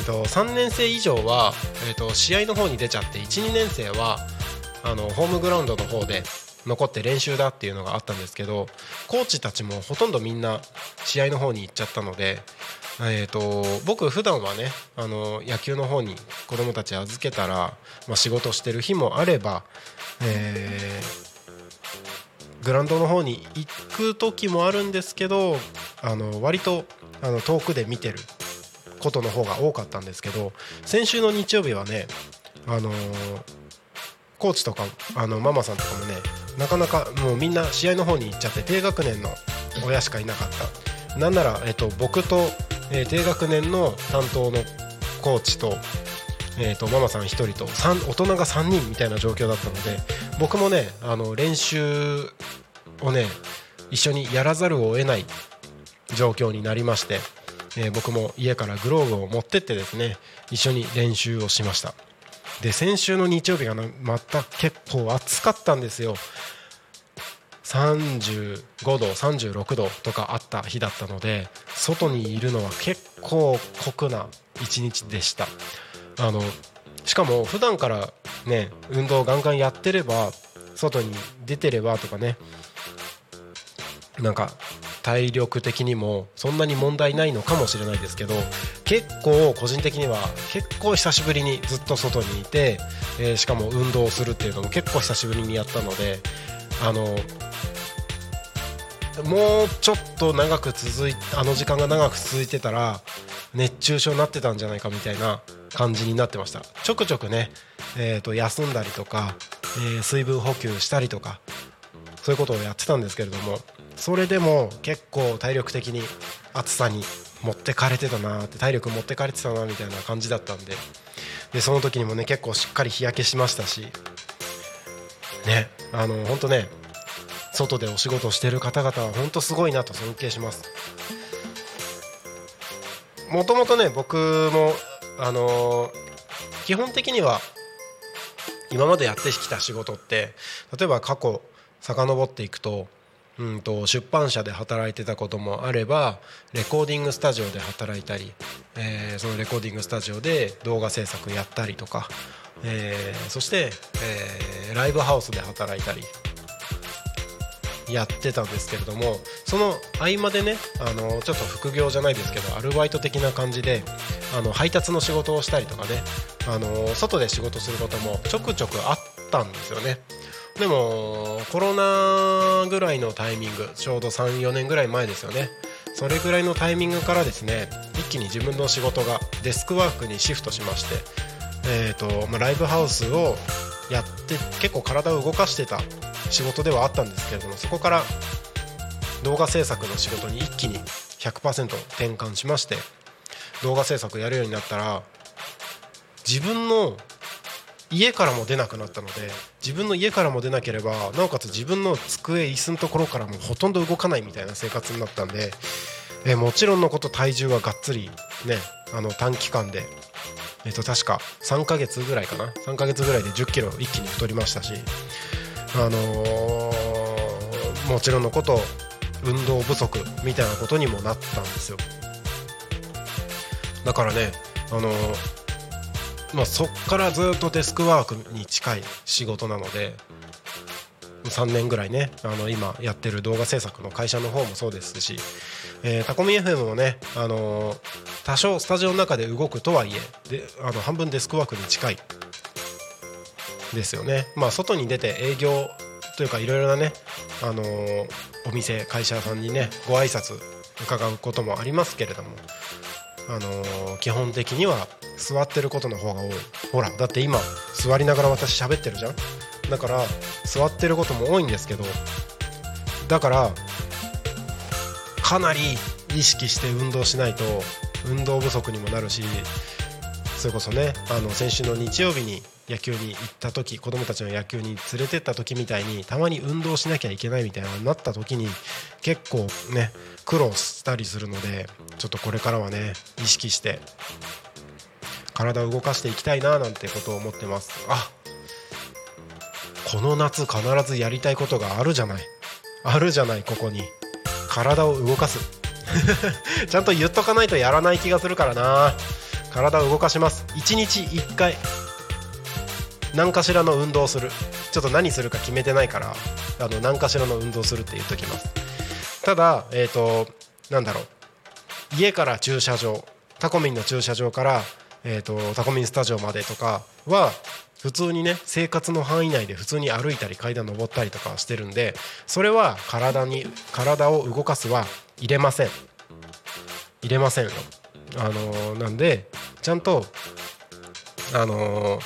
えー、と3年生以上は、えー、と試合の方に出ちゃって12年生はあのホームグラウンドの方で残って練習だっていうのがあったんですけどコーチたちもほとんどみんな試合の方に行っちゃったので、えー、と僕普段はねあの野球の方に子供たち預けたら、まあ、仕事してる日もあれば、えーグラウンドの方に行く時もあるんですけどあの割とあの遠くで見てることの方が多かったんですけど先週の日曜日はねあのコーチとかあのママさんとかもねなかなかもうみんな試合の方に行っちゃって低学年の親しかいなかった。なんなら、えっと、僕と、えー低学年の担当のコーチと,、えー、とママさん1人と三大人が3人みたいな状況だったので僕もねあの練習をね一緒にやらざるを得ない状況になりまして、え僕も家からグローブを持ってってですね一緒に練習をしました。で先週の日曜日がまた結構暑かったんですよ。35度36度とかあった日だったので外にいるのは結構酷な一日でした。あのしかも普段からね運動をガンガンやってれば外に出てればとかねなんか体力的にもそんなに問題ないのかもしれないですけど結構個人的には結構久しぶりにずっと外にいて、えーしかも運動するっていうのも結構久しぶりにやったのであのもうちょっと長く続いあの時間が長く続いてたら熱中症になってたんじゃないかみたいな感じになってました。ちょくちょくね、えーと休んだりとか、えー水分補給したりとかそういうことをやってたんですけれどもそれでも結構体力的に暑さに持ってかれてたなって体力持ってかれてたなみたいな感じだったんででその時にもね結構しっかり日焼けしましたしねあの本当ね外でお仕事してる方々は本当すごいなと尊敬します。もともとね僕もあのー基本的には今までやってきた仕事って例えば過去遡っていくと,、うん、と出版社で働いてたこともあればレコーディングスタジオで働いたり、えーそのレコーディングスタジオで動画制作やったりとか、えーそして、えーライブハウスで働いたりやってたんですけれどもその合間でねあのちょっと副業じゃないですけどアルバイト的な感じであの配達の仕事をしたりとかねあの外で仕事することもちょくちょくあってたんですよね。でもコロナぐらいのタイミングちょうど34年ぐらい前ですよね。それぐらいのタイミングからですね一気に自分の仕事がデスクワークにシフトしまして、えーとまあ、ライブハウスをやって結構体を動かしてた仕事ではあったんですけれどもそこから動画制作の仕事に一気に100%転換しまして動画制作やるようになったら自分の家からも出なくなったので自分の家からも出なければなおかつ自分の机椅子のところからもほとんど動かないみたいな生活になったんでえもちろんのこと体重はがっつりねあの短期間でえっと確か3ヶ月ぐらいかな。3ヶ月ぐらいで1 0キロ一気に太りましたしあのーもちろんのこと運動不足みたいなことにもなったんですよ。だからねあのーまあ、そっからずっとデスクワークに近い仕事なので3年ぐらいねあの今やってる動画制作の会社の方もそうですし、えータコミ FM もね、あのー多少スタジオの中で動くとはいえであの半分デスクワークに近いですよね。まあ、外に出て営業というかいろいろなね、あのーお店会社さんにねご挨拶伺うこともありますけれども、あの基本的には座ってることの方が多い。ほらだって今座りながら私喋ってるじゃん？だから座ってることも多いんですけどだからかなり意識して運動しないと運動不足にもなるしそれこそねあの先週の日曜日に野球に行った時子供たちの野球に連れてった時みたいにたまに運動しなきゃいけないみたいなになった時に結構ね苦労したりするのでちょっとこれからはね意識して体を動かしていきたいななんてことを思ってます。あこの夏必ずやりたいことがあるじゃない。あるじゃないここに。体を動かす。ちゃんと言っとかないとやらない気がするからな。体を動かします。1日1回。何かしらの運動をする。ちょっと何するか決めてないからあの何かしらの運動するって言っときます。ただえっ、となんだろう。家から駐車場。タコミンの駐車場から、えー、とタコミンスタジオまでとかは普通にね生活の範囲内で普通に歩いたり階段登ったりとかしてるんでそれは体に体を動かすは入れません。入れませんよ。あのなんでちゃんとあの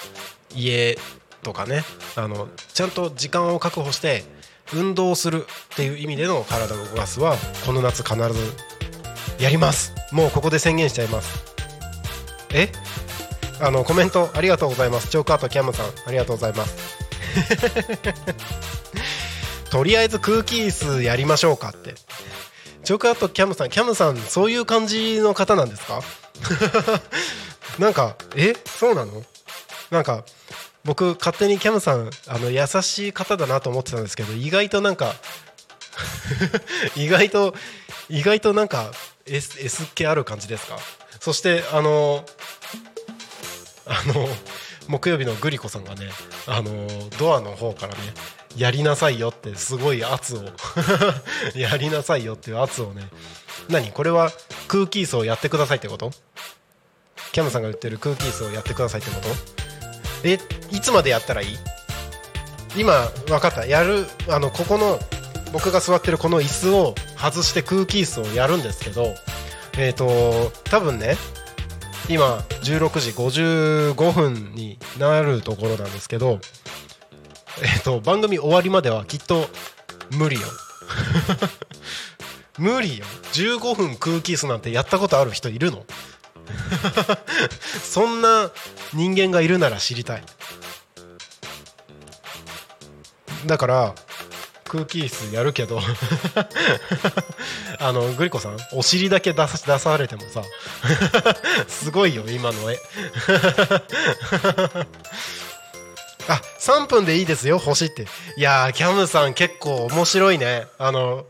家とかねあのちゃんと時間を確保して運動するっていう意味での体を動かすはこの夏必ずやります。もうここで宣言しちゃいます。え？あのコメントありがとうございます。チョークアートキャムさんありがとうございます。とりあえず空気椅子やりましょうかって。チョークアートキャムさんキャムさんそういう感じの方なんですか？なんかえ？そうなの？なんか僕勝手にキャムさんあの優しい方だなと思ってたんですけど意外となんか 意外と意外となんか S, S っ気ある感じですか？そしてあのあの木曜日のグリコさんがねあのドアの方からねやりなさいよってすごい圧を やりなさいよっていう圧をね何？これは空気椅子をやってくださいってこと？キャムさんが言ってる空気椅子をやってくださいってこと？えいつまでやったらいい？今分かった？やるあのここの僕が座ってるこの椅子を外して空気椅子をやるんですけどえっ、と多分ね今16時55分になるところなんですけどえっ、と番組終わりまではきっと無理よ。無理よ。15分空気椅子なんてやったことある人いるの？そんな人間がいるなら知りたい。だから空気椅子やるけど。あのグリコさんお尻だけ出さ出されてもさ すごいよ今の絵。あ3分でいいですよ星って。いやーキャムさん結構面白いね。あの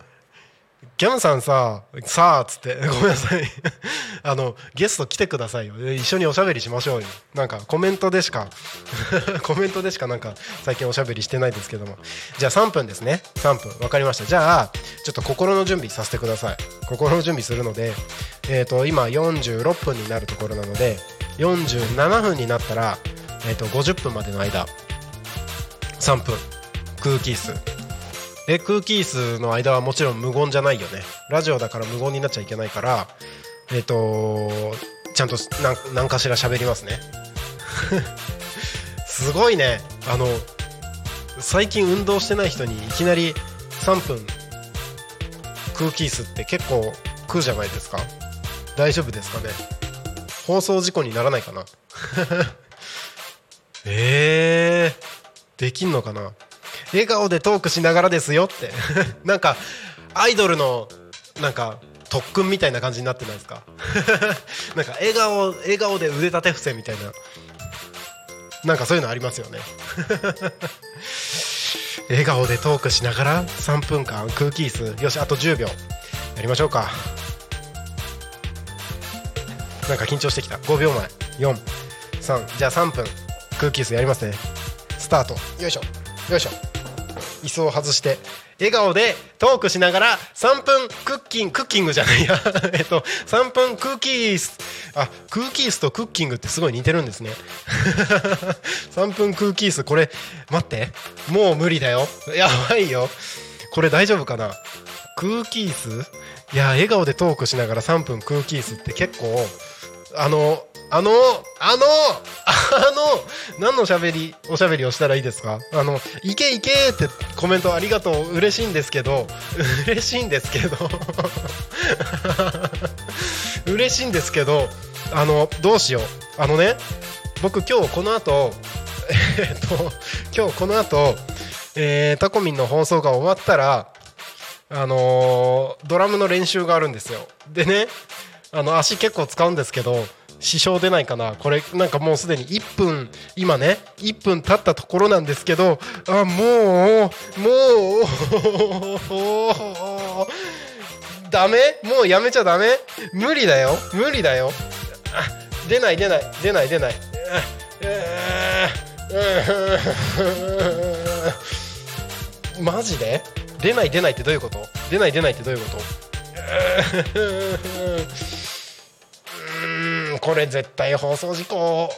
キャムさんささあっつって ごめんなさい。あのゲスト来てくださいよ。一緒におしゃべりしましょうよ。なんかコメントでしか コメントでしかなんか最近おしゃべりしてないですけども。じゃあ3分ですね。3分分かりました。じゃあちょっと心の準備させてください。心の準備するのでえっ、と今46分になるところなので47分になったら、えー、と50分までの間。3分空気椅子。え空気椅子の間はもちろん無言じゃないよね。ラジオだから無言になっちゃいけないからえっ、とちゃんと何何かしら喋りますね。すごいね。あの最近運動してない人にいきなり3分空気椅子って結構食うじゃないですか。大丈夫ですかね。放送事故にならないかな。えー、できんのかな。笑顔でトークしながらですよって。なんかアイドルのなんか特訓みたいな感じになってないですか？なんか笑顔笑顔で腕立て伏せみたいな。なんかそういうのありますよね。笑顔でトークしながら3分間空気椅子。よしあと10秒。やりましょうか。なんか緊張してきた。5秒前。43じゃあ3分。空気椅子やりますね。スタート。よいしょ。よいしょ。椅子を外して笑顔でトークしながら3分クッキングクッキングじゃないや。えっと3分クッキースあクッキースとクッキングってすごい似てるんですね。3分クッキースこれ待って。もう無理だよ。やばいよ。これ大丈夫かな？クーキース？いや笑顔でトークしながら3分クーキースって結構あのあのあのあの何のしゃべりおしゃべりをしたらいいですか？あの「いけいけ」ってコメントありがとう。嬉しいんですけど嬉しいんですけど 嬉しいんですけどあのどうしよう。あのね僕今日この後えっと今日この後、えー、タコミンの放送が終わったらあのードラムの練習があるんですよ。でねあの足結構使うんですけど支障出ないかな。これなんかもうすでに1分今ね1分経ったところなんですけどあもうもう ダメ？もうやめちゃダメ？無理だよ。無理だよ。あ出ない出ない。出ない出ない。マジで？出ない出ないってどういうこと？出ない出ないってどういうこと？これ絶対放送事故。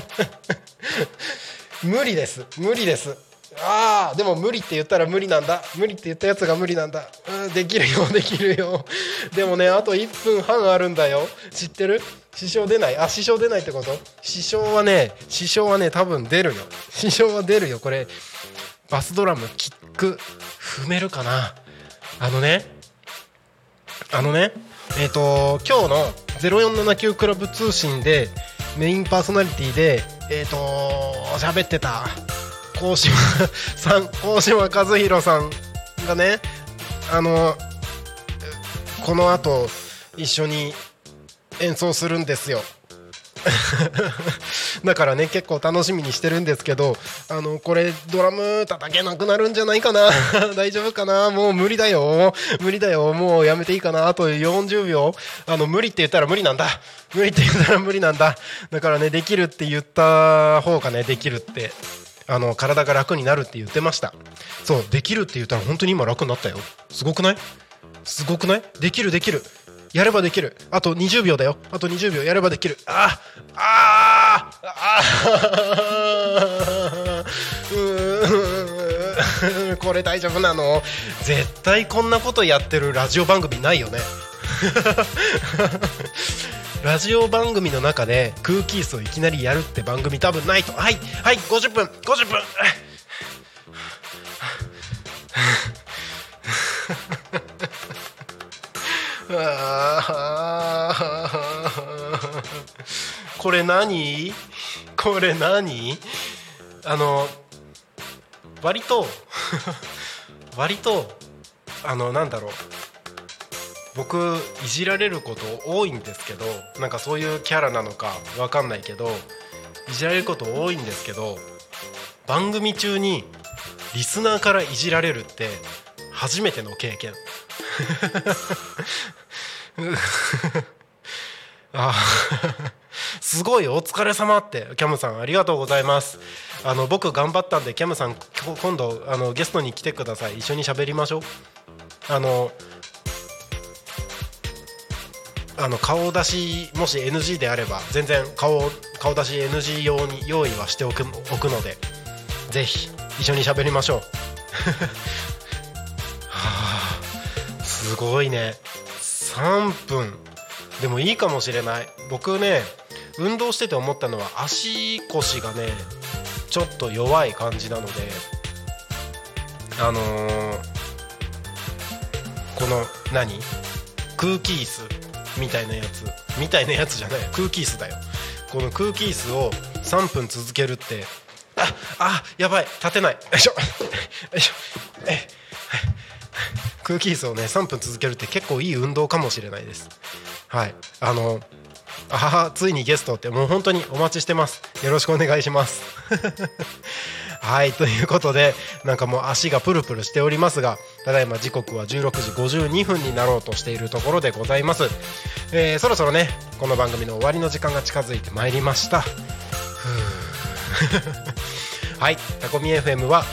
無理です。無理です。あーでも無理って言ったら無理なんだ。無理って言ったやつが無理なんだ。うんできるよ できるよ。でもねあと1分半あるんだよ。知ってる？支障出ない？あ支障出ないってこと？支障はね支障はね多分出るよ。支障は出るよ。これバスドラムキック踏めるかな？あのねあのねえっ、と今日の0479クラブ通信でメインパーソナリティでえっ、と喋ってた高島さん高島和弘さんがねあのこの後一緒に演奏するんですよ。だからね結構楽しみにしてるんですけどあのこれドラム叩けなくなるんじゃないかな？大丈夫かな？もう無理だよ。無理だよ。もうやめていいかな？あと40秒。あの無理って言ったら無理なんだ。無理って言ったら無理なんだ。だからねできるって言った方がねできるってあの体が楽になるって言ってました。そうできるって言ったら本当に今楽になったよ。すごくない？すごくない？できるできる。やればできる。あと20秒だよ。あと20秒。やればできる。ああああ これ大丈夫なの？絶対こんなことやってるラジオ番組ないよね。ラジオ番組の中で空気椅子をいきなりやるって番組多分ないと。はいはい50分。50分。これ何？これ何？あの割と 割とあのなんだろう。僕いじられること多いんですけどなんかそういうキャラなのかわかんないけどいじられること多いんですけど番組中にリスナーからいじられるって初めての経験。あすごいお疲れ様ってキャムさんありがとうございます。あの僕頑張ったんでキャムさん今度あのゲストに来てください。一緒に喋りましょう。あのあの顔出しもし NG であれば全然顔顔出し NG 用に用意はしておくおくのでぜひ一緒に喋りましょう。すごいね。3分。でもいいかもしれない。僕ね運動してて思ったのは足腰がねちょっと弱い感じなのであのーこの何？空気椅子みたいなやつ。みたいなやつじゃない。空気椅子だよ。この空気椅子を3分続けるってああやばい。立てない。よいしょ。よいしょ。え空気椅子をね3分続けるって結構いい運動かもしれないです。はい。あのあははついにゲストってもう本当にお待ちしてます。よろしくお願いします。はい。ということでなんかもう足がプルプルしておりますがただいま時刻は16時52分になろうとしているところでございます、えーそろそろねこの番組の終わりの時間が近づいてまいりました。ふう。はい。タコミ FM は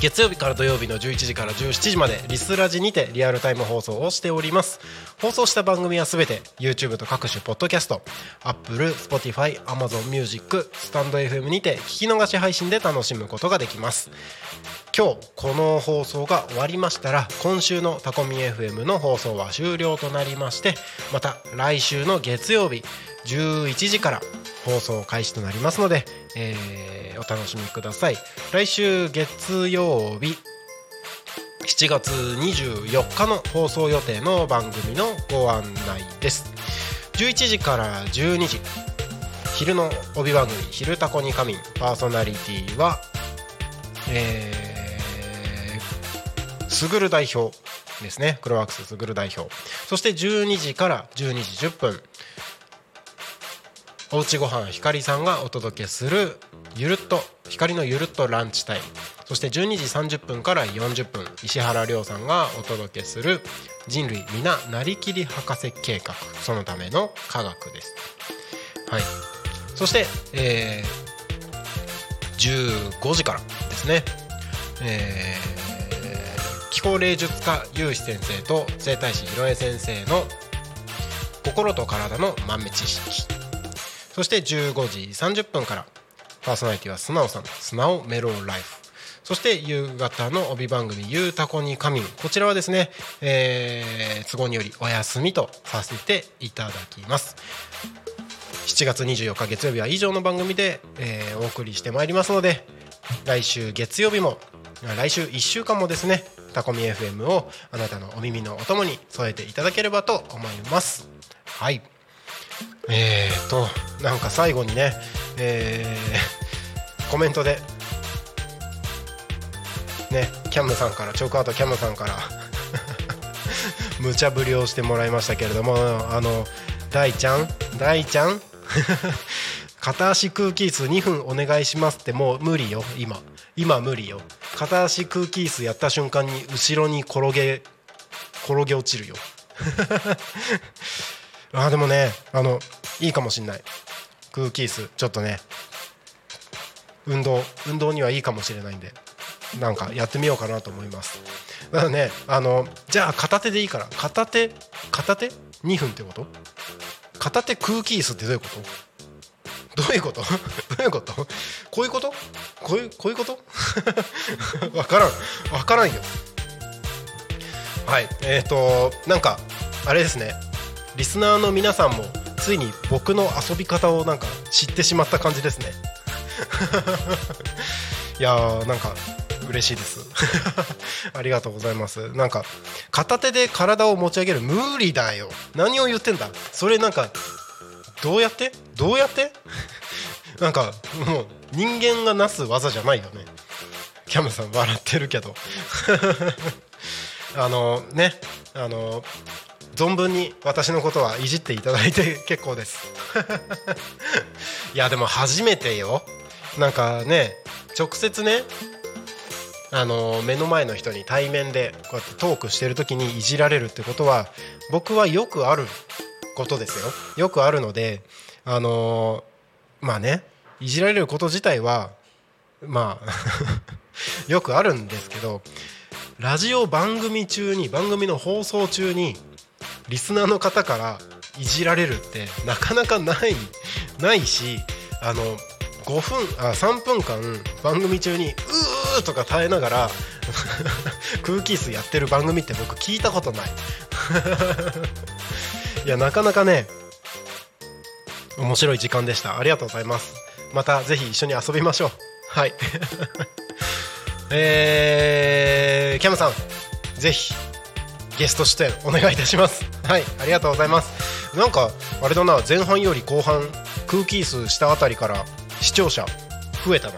月曜日から土曜日の11時から17時までリスラジにてリアルタイム放送をしております。放送した番組はすべて YouTube と各種ポッドキャスト Apple、Spotify、Amazon Music、スタンド FM にて聞き逃し配信で楽しむことができます。今日この放送が終わりましたら今週のタコミ FM の放送は終了となりましてまた来週の月曜日11時から放送開始となりますので、えーお楽しみください。来週月曜日7月24日の放送予定の番組のご案内です。11時から12時昼の帯番組「昼タコに仮眠」パーソナリティはえー、すぐる代表ですね。クロワークスすぐる代表。そして12時から12時10分。おうちごはんひかりさんがお届けするゆるっと光のゆるっとランチタイム。そして12時30分から40分石原亮さんがお届けする人類皆なりきり博士計画。そのための科学です。はい。そして、えー、15時からですね、えー、気候霊術家有志先生と整体師ひろえ先生の心と体の豆知識。そして15時30分からパーソナリティは素直さん素直メローライフ。そして夕方の帯番組「ゆうたこに仮眠」こちらはですね、えー都合によりお休みとさせていただきます。7月24日月曜日は以上の番組で、えーお送りしてまいりますので来週月曜日も来週1週間もですねタコミ FM をあなたのお耳のお供に添えていただければと思います。はい。えーとなんか最後にねえーコメントでねキャムさんからチョークアウトキャムさんから 無茶ぶりをしてもらいましたけれどもあの大ちゃん？大ちゃん？片足空気椅子2分お願いしますってもう無理よ今。今無理よ。片足空気椅子やった瞬間に後ろに転げ転げ落ちるよ。あでもねあのいいかもしんない。空気椅子ちょっとね運動運動にはいいかもしれないんでなんかやってみようかなと思います。だからねあのじゃあ片手でいいから。片手片手？2分ってこと？片手空気椅子ってどういうこと？どういうこと？どういうこと？こういうこと？こういうこういうこと？わからん。わからんよ。はい。えっ、ー、となんかあれですね。リスナーの皆さんもついに僕の遊び方をなんか知ってしまった感じですね。いやーなんか嬉しいです。ありがとうございます。なんか片手で体を持ち上げる無理だよ。何を言ってんだ。それなんかどうやって？どうやって？なんかもう人間がなす技じゃないよね。キャムさん笑ってるけど。あのねあの存分に私のことはいじっていただいて 結構です。いやでも初めてよ。なんかね直接ねあの目の前の人に対面でこうやってトークしてる時にいじられるってことは僕はよくあることですよ。よくあるのであのまあねいじられること自体はまあ よくあるんですけどラジオ番組中に番組の放送中にリスナーの方からいじられるってなかなかないないしあの5分あ3分間番組中に「うー」とか耐えながら 空気椅子やってる番組って僕聞いたことない。いやなかなかね面白い時間でした。ありがとうございます。またぜひ一緒に遊びましょう。はい。えー、キャムさんぜひゲスト出演お願いいたします。はいありがとうございます。なんかあれだな前半より後半空気椅子したあたりから視聴者増えたな。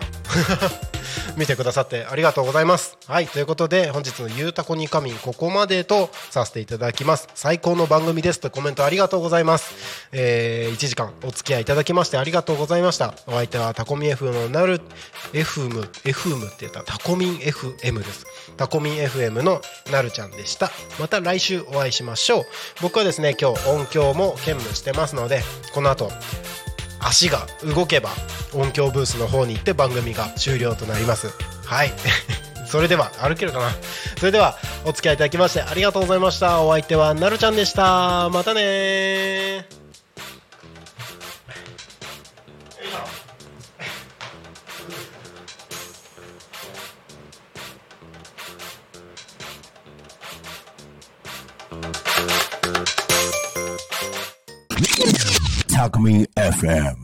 見てくださってありがとうございます。はいということで本日の「ゆうたこにかみん」ここまでとさせていただきます。最高の番組ですとコメントありがとうございます。えー、1時間お付き合いいただきましてありがとうございました。お相手はタコミ FM のなる FM FM って言ったタコミン FM です。タコミン FM のなるちゃんでした。また来週お会いしましょう。僕はですね今日音響も兼務してますのでこの後足が動けば音響ブースの方に行って番組が終了となります。はい。それでは歩けるかな？それではお付き合いいただきましてありがとうございました。お相手はなるちゃんでした。またね Alchemy FM.